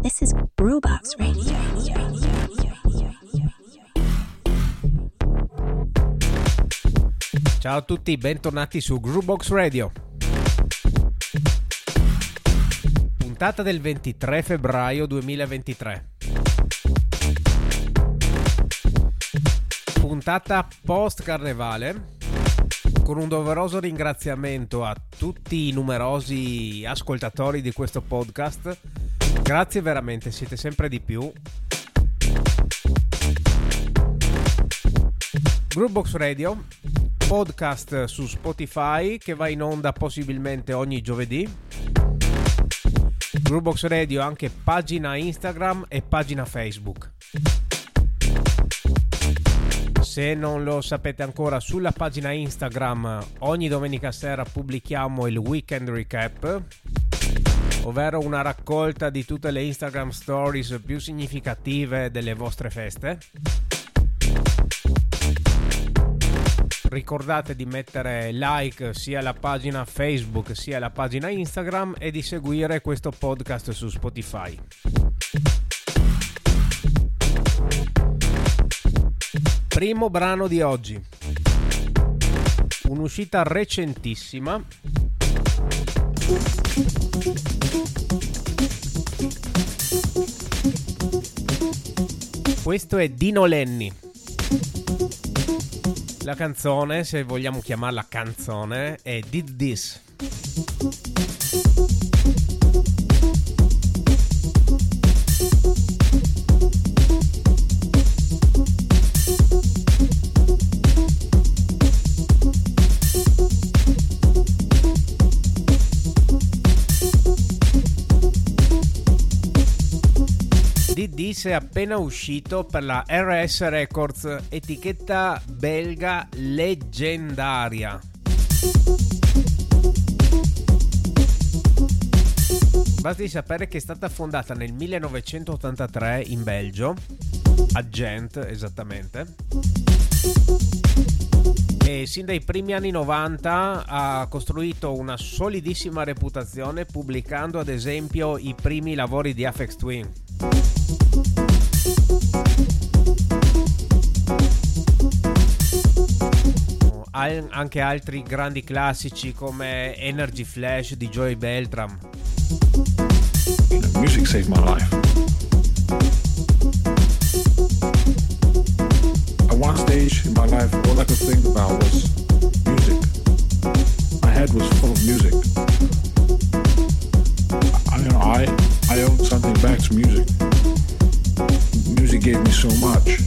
This is Brewbox Radio. Ciao a tutti, bentornati su Groovebox Radio. Puntata del 23 febbraio 2023. Puntata post carnevale con un doveroso ringraziamento a tutti i numerosi ascoltatori di questo podcast. Grazie veramente, siete sempre di più. Groovebox Radio, podcast su Spotify che va in onda possibilmente ogni giovedì. Groovebox Radio anche pagina Instagram e pagina Facebook. Se non lo sapete ancora, sulla pagina Instagram ogni domenica sera pubblichiamo il weekend recap, ovvero una raccolta di tutte le Instagram stories più significative delle vostre feste. Ricordate di mettere like sia alla pagina Facebook sia alla pagina Instagram e di seguire questo podcast su Spotify. Primo brano di oggi. Un'uscita recentissima. Questo è Dino Lenny. La canzone, se vogliamo chiamarla canzone, è Did This. Dis è appena uscito per la RS Records, etichetta belga leggendaria. Basti sapere che è stata fondata nel 1983 in Belgio, a Gent esattamente, e sin dai primi anni 90 ha costruito una solidissima reputazione pubblicando ad esempio i primi lavori di Afex Twin. Anche altri grandi classici come Energy Flash di Joy Beltram. Music saved my life. At one stage in my life, all I could think about was music. My head was full of music. I, I, owe something back to music. Music gave me so much.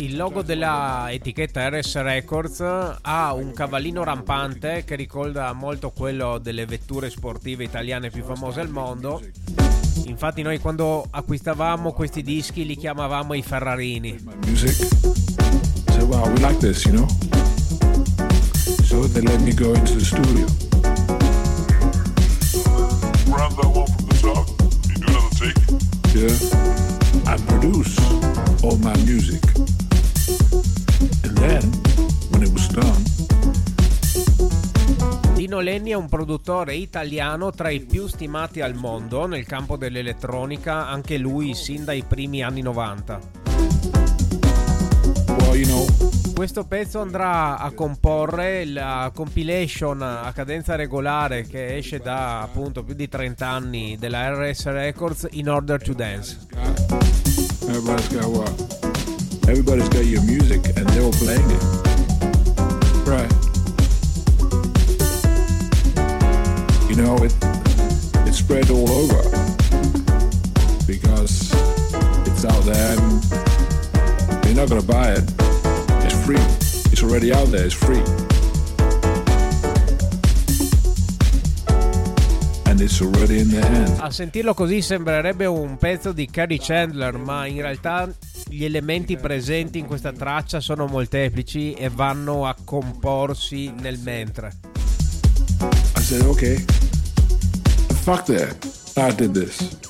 Il logo della etichetta RS Records ha un cavallino rampante che ricorda molto quello delle vetture sportive italiane più famose al mondo. Infatti noi quando acquistavamo questi dischi li chiamavamo i Ferrarini. So wow, we like this, you know. So they let me go into the studio. Grab that one from the top. You do another take. Yeah. And produce all my music. And then, when it was done, Dino Lenni è un produttore italiano tra i più stimati al mondo nel campo dell'elettronica, anche lui sin dai primi anni 90. well, you know, Questo pezzo andrà a comporre la compilation a cadenza regolare che esce da appunto più di 30 anni della RS Records In Order to Dance. everybody's got what? Everybody's got your music, and they were playing it. Right. You know, it it spread all over because it's out there, and you're not gonna buy it. Free. It's already out there. It's free. And it's already in their hands. A sentirlo così sembrerebbe un pezzo di Carrie Chandler, ma in realtà gli elementi presenti in questa traccia sono molteplici e vanno a comporsi nel mentre. I said, okay, fuck that. I did this.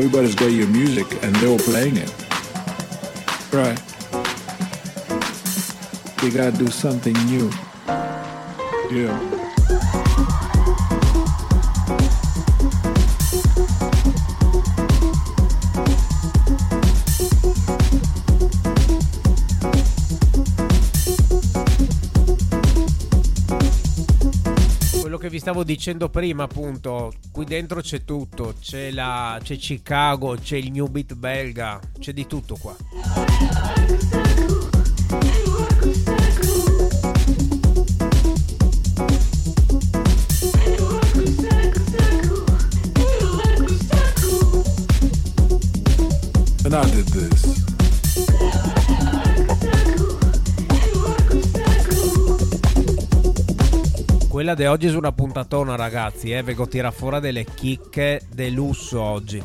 Everybody's got your music and they're all playing it. Right. You gotta do something new. Yeah. Stavo dicendo prima, appunto, qui dentro c'è tutto, c'è, la, c'è Chicago, c'è il New Beat belga, c'è di tutto qua. And I did this. Quella di oggi è una puntatona, ragazzi, eh, vengo a tirare fuori delle chicche de lusso oggi.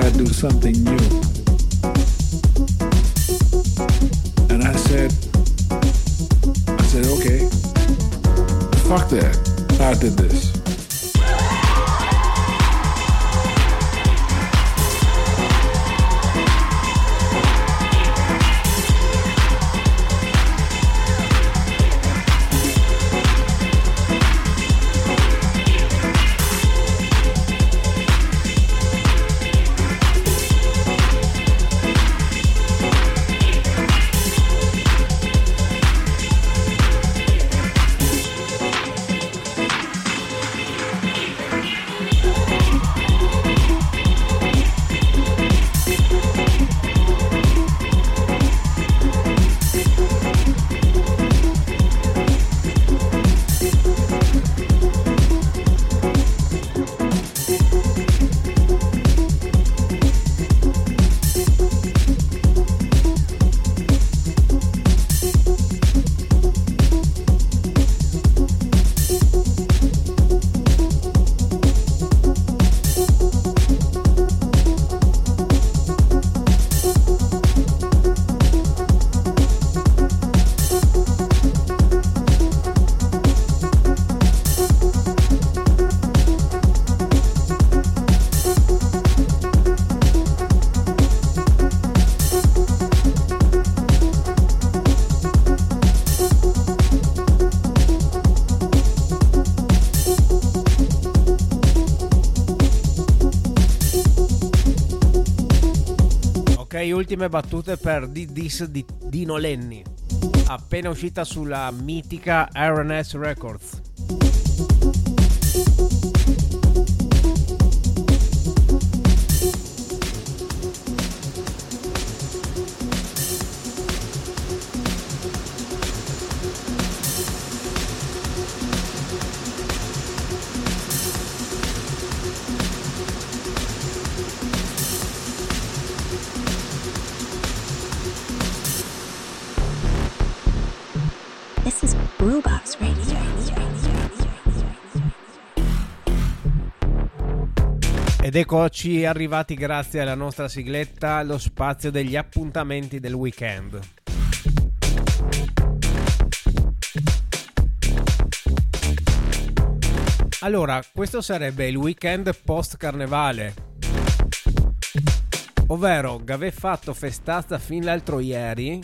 Gotta do something new. And I said, I said, okay, fuck that. I did this. Ultime battute per This di Dino Lenny, appena uscita sulla mitica RNS Records. Ed eccoci arrivati grazie alla nostra sigletta allo spazio degli appuntamenti del weekend. Allora, questo sarebbe il weekend post carnevale. Ovvero, avevo fatto festazza fin l'altro ieri.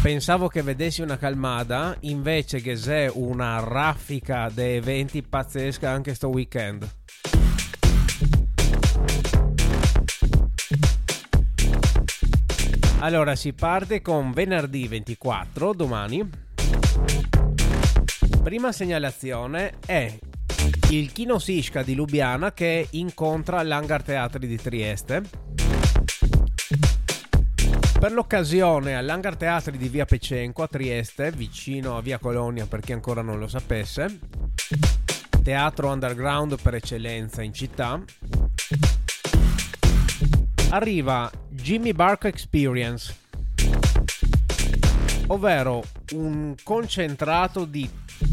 Pensavo che vedessi una calmada, invece che c'è una raffica di eventi pazzesca anche sto weekend. Allora si parte con venerdì 24, domani. Prima segnalazione è il Kino Sisca di Lubiana che incontra l'Hangar Teatri di Trieste. Per l'occasione all'Hangar Teatri di Via Pecenco a Trieste, vicino a Via Colonia per chi ancora non lo sapesse, teatro underground per eccellenza in città, arriva Jimmy Bark Experience, ovvero un concentrato di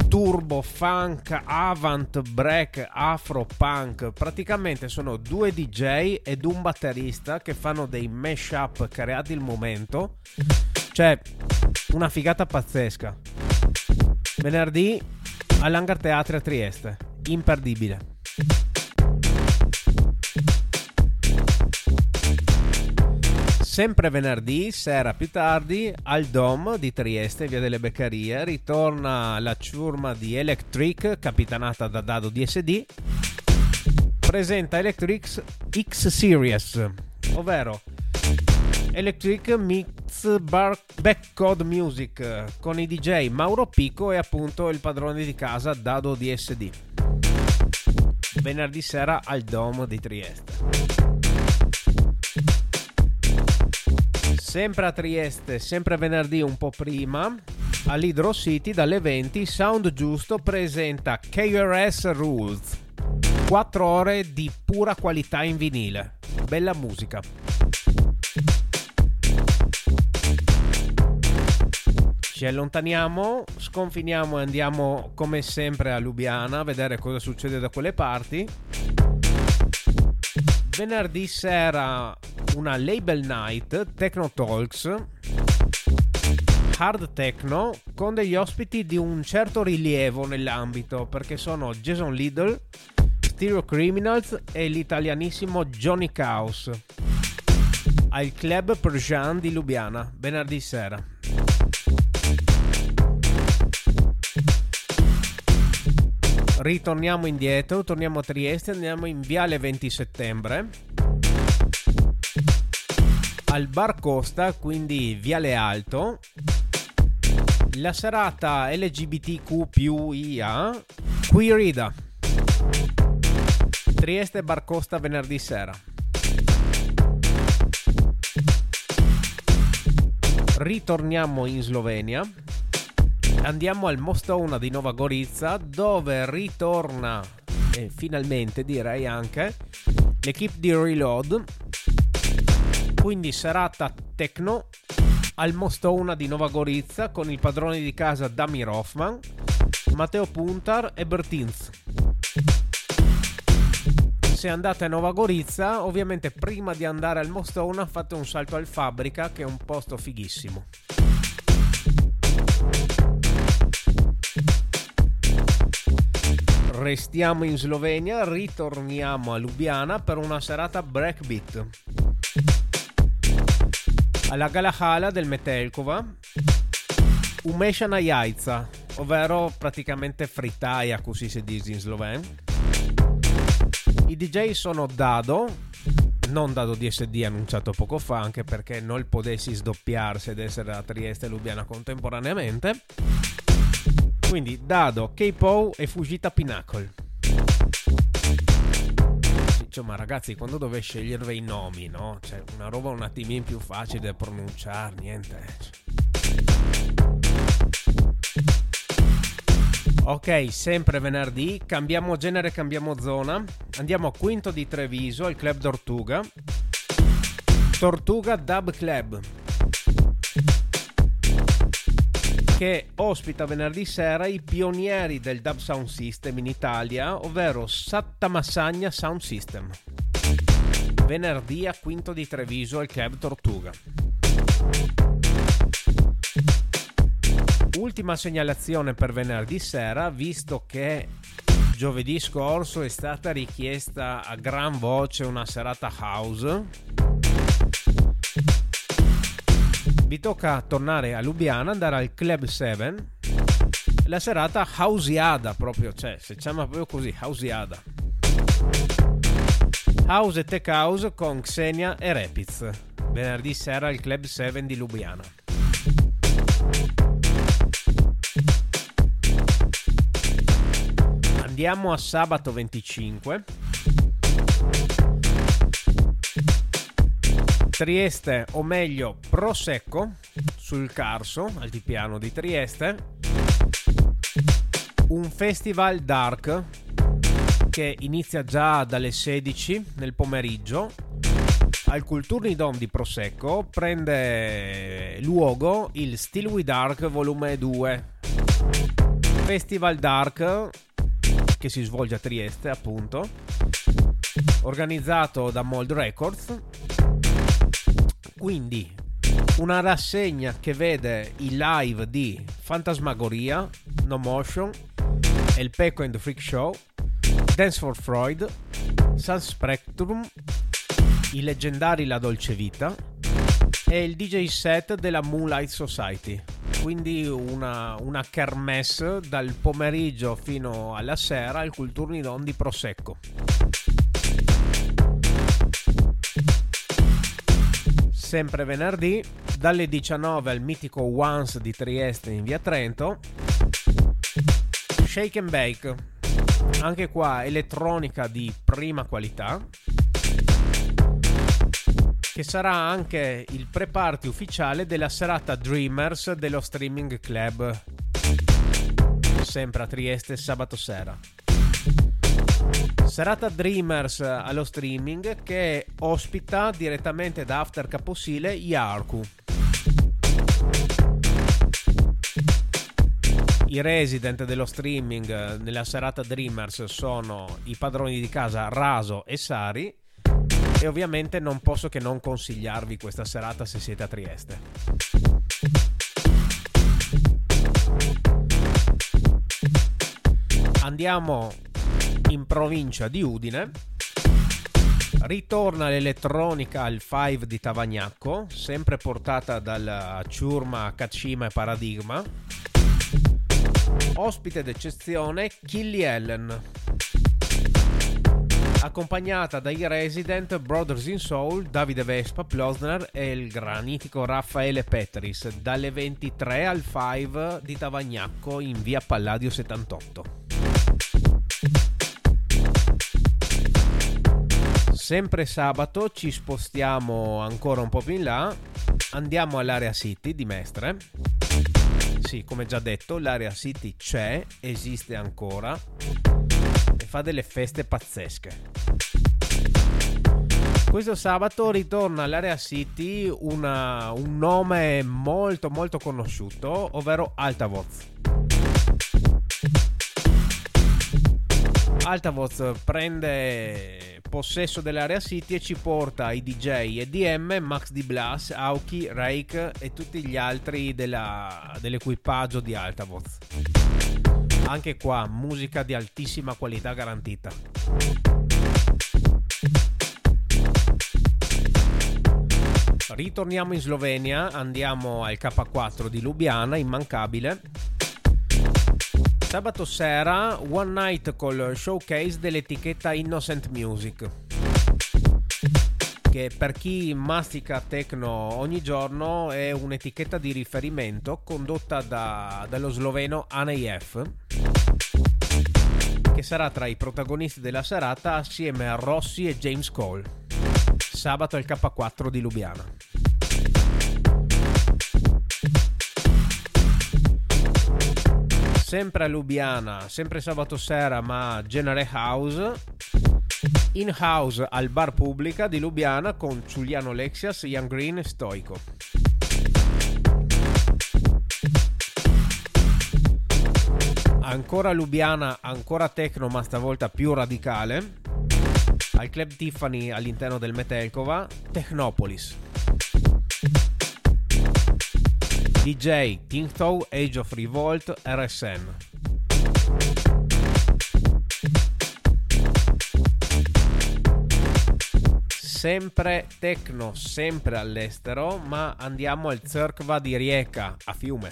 turbo funk, avant break, afro punk. Praticamente sono due DJ ed un batterista che fanno dei mashup creati il momento. Cioè, una figata pazzesca. Venerdì all'Hangar Teatri a Trieste. Imperdibile. Sempre venerdì, sera più tardi, al Dom di Trieste, via delle Beccarie, ritorna la ciurma di Electric, capitanata da Dado DSD. Presenta Electric X Series, ovvero Electric Mix Bar Backcode Music con i DJ Mauro Pico e appunto il padrone di casa Dado DSD. Venerdì sera al Dom di Trieste. Sempre a Trieste, sempre venerdì un po' prima, all'Hydro City dalle 20 Sound Giusto presenta KRS Rules. 4 ore di pura qualità in vinile. Bella musica. Ci allontaniamo, sconfiniamo e andiamo come sempre a Lubiana a vedere cosa succede da quelle parti. Venerdì sera una label night Techno Talks hard techno con degli ospiti di un certo rilievo nell'ambito perché sono Jason Lidl, Stereo Criminals e l'italianissimo Johnny Caos al club Persian di Lubiana venerdì sera. Ritorniamo indietro, torniamo a Trieste, andiamo in Viale 20 settembre al Bar Costa, quindi Viale Alto, la serata LGBTQ+IA Queerida. Trieste Bar Costa venerdì sera. Ritorniamo in Slovenia. Andiamo al Mostona di Nova Gorizia dove ritorna e finalmente direi anche l'equipe di Reload quindi serata techno al Mostona di Nova Gorizia con il padrone di casa Damir Hoffman, Matteo Puntar e Bertinz. Se andate a Nova Gorizia, ovviamente prima di andare al Mostona fate un salto al Fabbrica che è un posto fighissimo. Restiamo in Slovenia, ritorniamo a Lubiana per una serata breakbeat alla Galahala del Metelkova Umeshana Jajca, ovvero praticamente frittaia, così si dice in sloven. I DJ sono Dado, non Dado DSD annunciato poco fa, anche perché non potessi sdoppiarsi ed essere a Trieste e Lubiana contemporaneamente. Quindi Dado, K-Po e Fujita Pinnacle. Cioè, ma ragazzi, quando dove scegliervi i nomi, no? Cioè, una roba un attimino più facile da pronunciare, niente. Ok, sempre venerdì, cambiamo genere, cambiamo zona. Andiamo a Quinto di Treviso, al Club Tortuga. Tortuga Dub Club. Che ospita venerdì sera i pionieri del Dub Sound System in Italia, ovvero Sattamassagna Sound System. Venerdì a Quinto di Treviso al Club Tortuga. Ultima segnalazione per venerdì sera, visto che giovedì scorso è stata richiesta a gran voce una serata house. Vi tocca tornare a Lubiana, andare al Club 7. La serata houseada proprio, cioè si chiama proprio così, houseada. House e Tech House con Xenia e Repiz. Venerdì sera al Club 7 di Lubiana. Andiamo a sabato 25. Trieste, o meglio Prosecco, sul Carso, altipiano di Trieste. Un festival dark che inizia già dalle 16 nel pomeriggio. Al Culturni Dom di Prosecco prende luogo il Still We Dark volume 2. Festival Dark che si svolge a Trieste, appunto, organizzato da Mold Records. Quindi una rassegna che vede i live di Fantasmagoria, No Motion, El Peco and the Freak Show, Dance for Freud, Sun Spectrum, i leggendari La Dolce Vita e il DJ set della Moonlight Society. Quindi una, una kermesse dal pomeriggio fino alla sera al Culturnidon di Prosecco. Sempre venerdì, dalle 19 al mitico Once di Trieste in via Trento. Shake and Bake, anche qua elettronica di prima qualità che sarà anche il pre-party ufficiale della serata Dreamers dello Streaming Club, sempre a Trieste sabato sera. Serata Dreamers allo streaming che ospita direttamente da After Caposile Yarku. I resident dello streaming nella serata Dreamers sono i padroni di casa Raso e Sari e ovviamente non posso che non consigliarvi questa serata se siete a Trieste. Andiamo in provincia di Udine. Ritorna l'elettronica al 5 di Tavagnacco, sempre portata dalla ciurma Kachima e Paradigma. Ospite d'eccezione Killy Ellen accompagnata dai resident Brothers in Soul, Davide Vespa, Plosner e il granitico Raffaele Petris, dalle 23 al 5 di Tavagnacco in via Palladio 78. Sempre sabato ci spostiamo ancora un po' più in là, andiamo all'area City di Mestre. Sì, come già detto, l'area City c'è, esiste ancora e fa delle feste pazzesche. Questo sabato ritorna all'Area City una, un nome molto molto conosciuto, ovvero Altavoz. Altavoz prende possesso dell'Area City e ci porta i DJ EDM, Max Di Blas, Aoki, Rake e tutti gli altri della, dell'equipaggio di Altavoz. Anche qua musica di altissima qualità garantita. Ritorniamo in Slovenia, andiamo al K4 di Lubiana, immancabile. Sabato sera, one night col showcase dell'etichetta Innocent Music. Che per chi mastica techno ogni giorno è un'etichetta di riferimento condotta da, dallo sloveno Anejef che sarà tra i protagonisti della serata assieme a Rossi e James Cole sabato al K4 di Lubiana. Sempre a Lubiana, sempre sabato sera, ma Genere House. In house al bar pubblica di Lubiana con Giuliano Lexias, Ian Green e Stoico. Ancora Lubiana, ancora techno, ma stavolta più radicale al Club Tiffany all'interno del Metelkova, Technopolis. DJ Tinktow, Age of Revolt, RSN. Sempre techno, sempre all'estero, ma andiamo al Zerkva di Rijeka, a Fiume.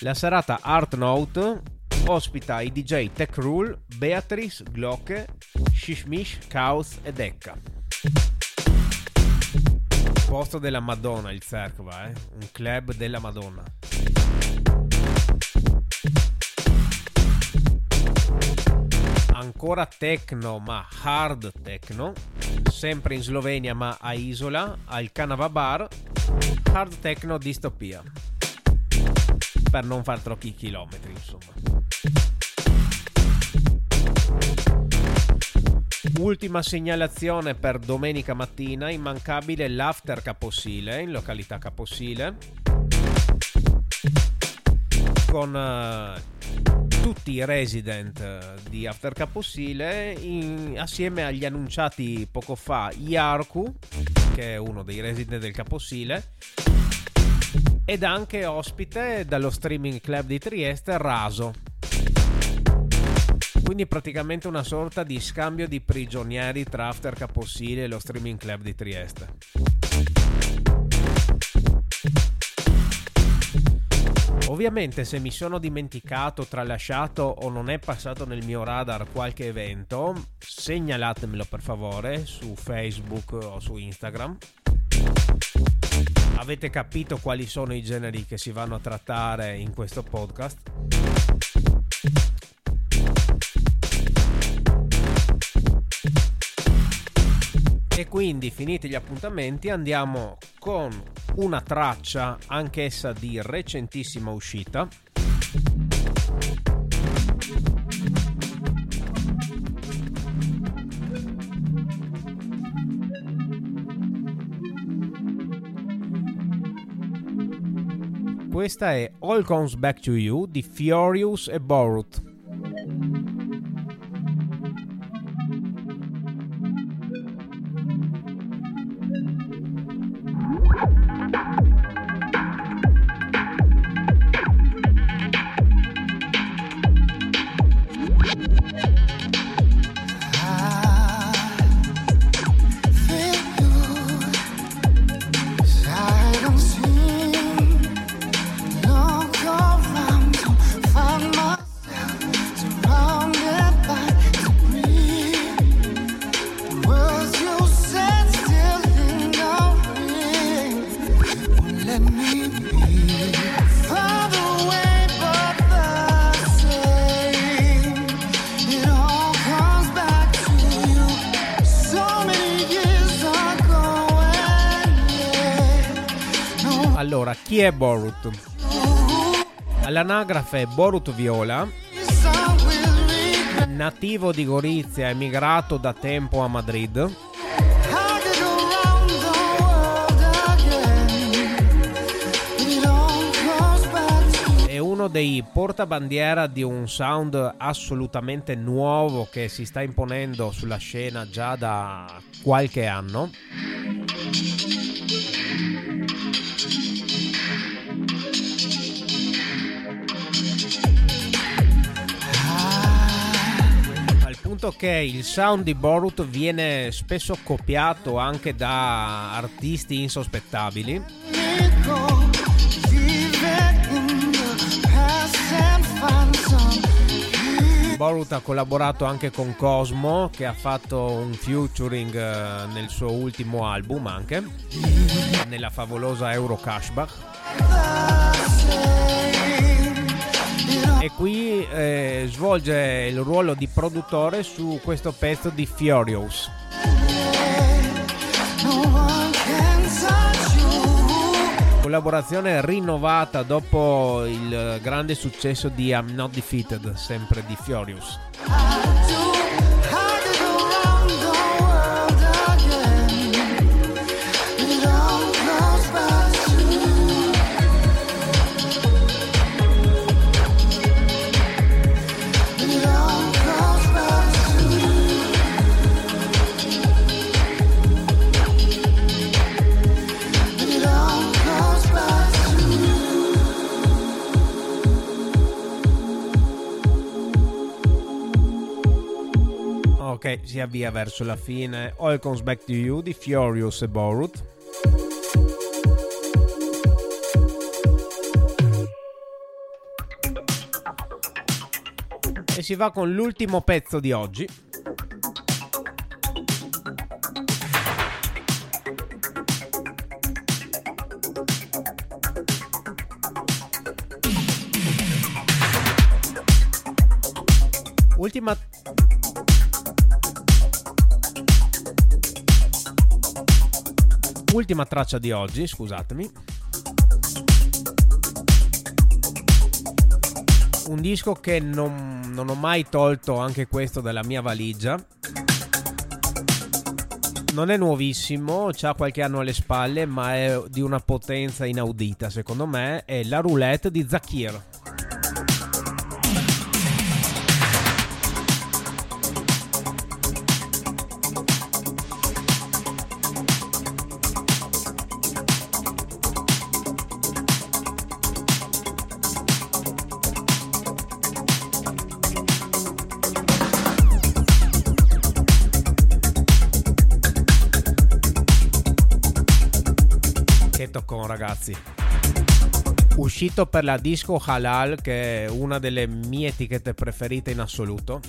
La serata Art Note ospita i DJ Tech Rule, Beatrice, Glocke, Shishmish, Chaos e Decca. Posto della Madonna il Cercova, eh? un club della Madonna. Ancora techno, ma hard techno. sempre in Slovenia ma a Isola, al Canava Bar, Hard Techno Distopia. Per non far troppi chilometri, insomma. Ultima segnalazione per domenica mattina, immancabile l'after Caposile in località Caposile. Con uh, tutti i resident eh, di After Caposile in, assieme agli annunciati poco fa Yarku che è uno dei resident del Caposile ed anche ospite dallo streaming club di Trieste Raso quindi praticamente una sorta di scambio di prigionieri tra After Caposile e lo streaming club di Trieste Ovviamente se mi sono dimenticato, tralasciato o non è passato nel mio radar qualche evento, segnalatemelo per favore su Facebook o su Instagram. Avete capito quali sono i generi che si vanno a trattare in questo podcast? E quindi finiti gli appuntamenti andiamo con una traccia anch'essa di recentissima uscita. Questa è All Comes Back to You di Furious e Borut. È Borut? All'anagrafe Borut Viola, nativo di Gorizia, emigrato da tempo a Madrid. È uno dei portabandiera di un sound assolutamente nuovo che si sta imponendo sulla scena già da qualche anno. Punto che il sound di Borut viene spesso copiato anche da artisti insospettabili. Borut ha collaborato anche con Cosmo che ha fatto un featuring eh, nel suo ultimo album anche nella favolosa Euro Cashback e qui eh, svolge il ruolo di produttore su questo pezzo di Furious. Collaborazione rinnovata dopo il grande successo di I'm Not Defeated, sempre di Furious. Ok, si avvia verso la fine. All Comes Back to You di Furious e Borut. E si va con l'ultimo pezzo di oggi. Ultima ultima traccia di oggi, scusatemi. Un disco che non, non ho mai tolto anche questo dalla mia valigia. Non è nuovissimo, ha qualche anno alle spalle, ma è di una potenza inaudita, secondo me. È la roulette di Zakir. Uscito per la disco Halal, che è una delle mie etichette preferite in assoluto.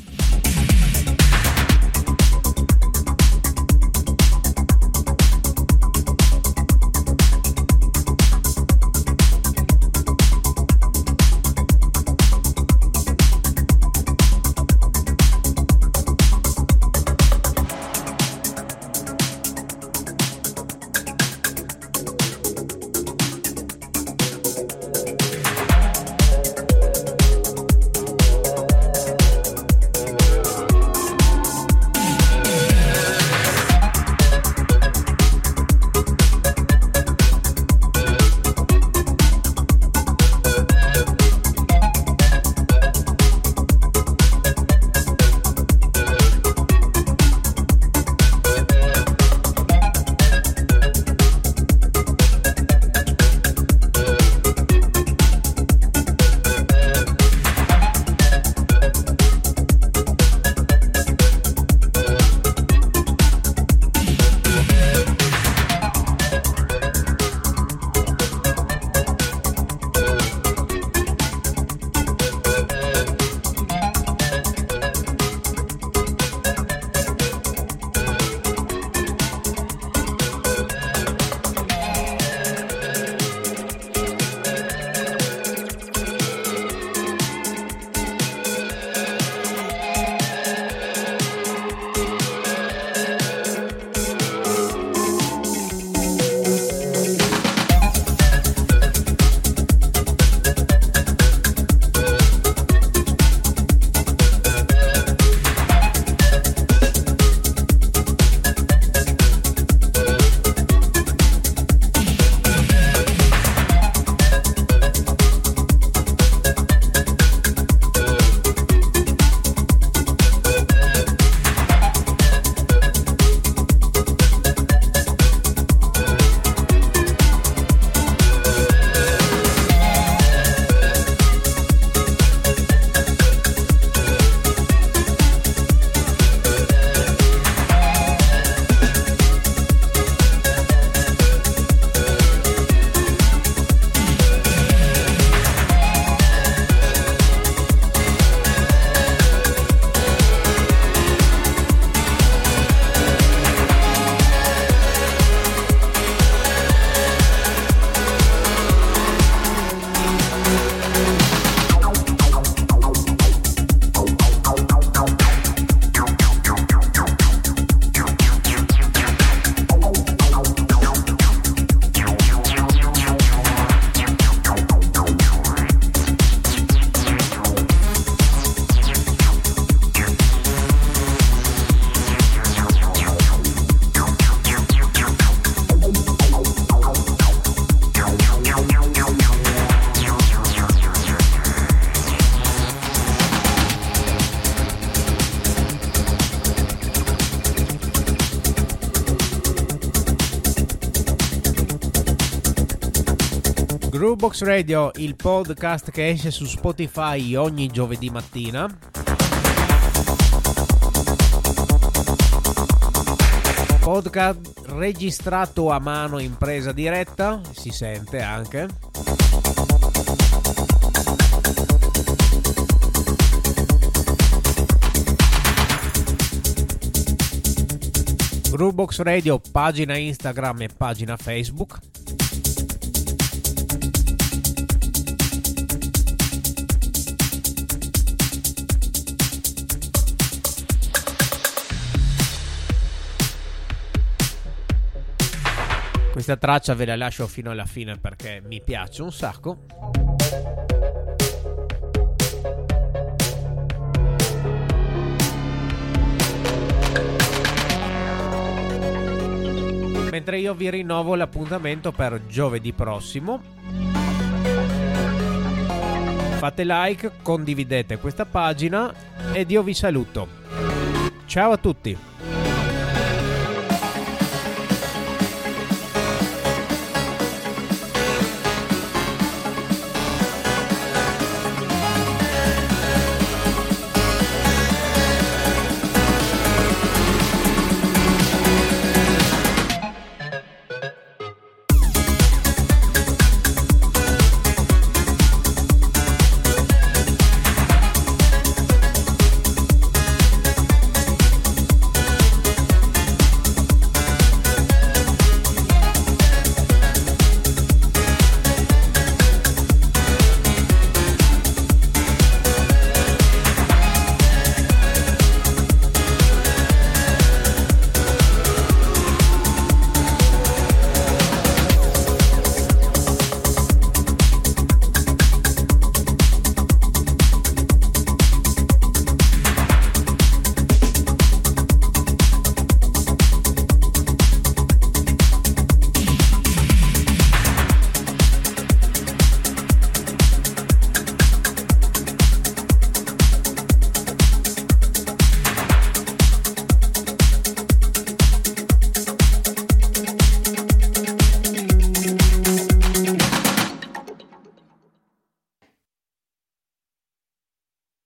Groovebox Radio, il podcast che esce su Spotify ogni giovedì mattina. Podcast registrato a mano in presa diretta, si sente anche. Groovebox Radio, pagina Instagram e pagina Facebook. Questa traccia ve la lascio fino alla fine perché mi piace un sacco. Mentre io vi rinnovo l'appuntamento per giovedì prossimo. Fate like, condividete questa pagina ed io vi saluto. Ciao a tutti!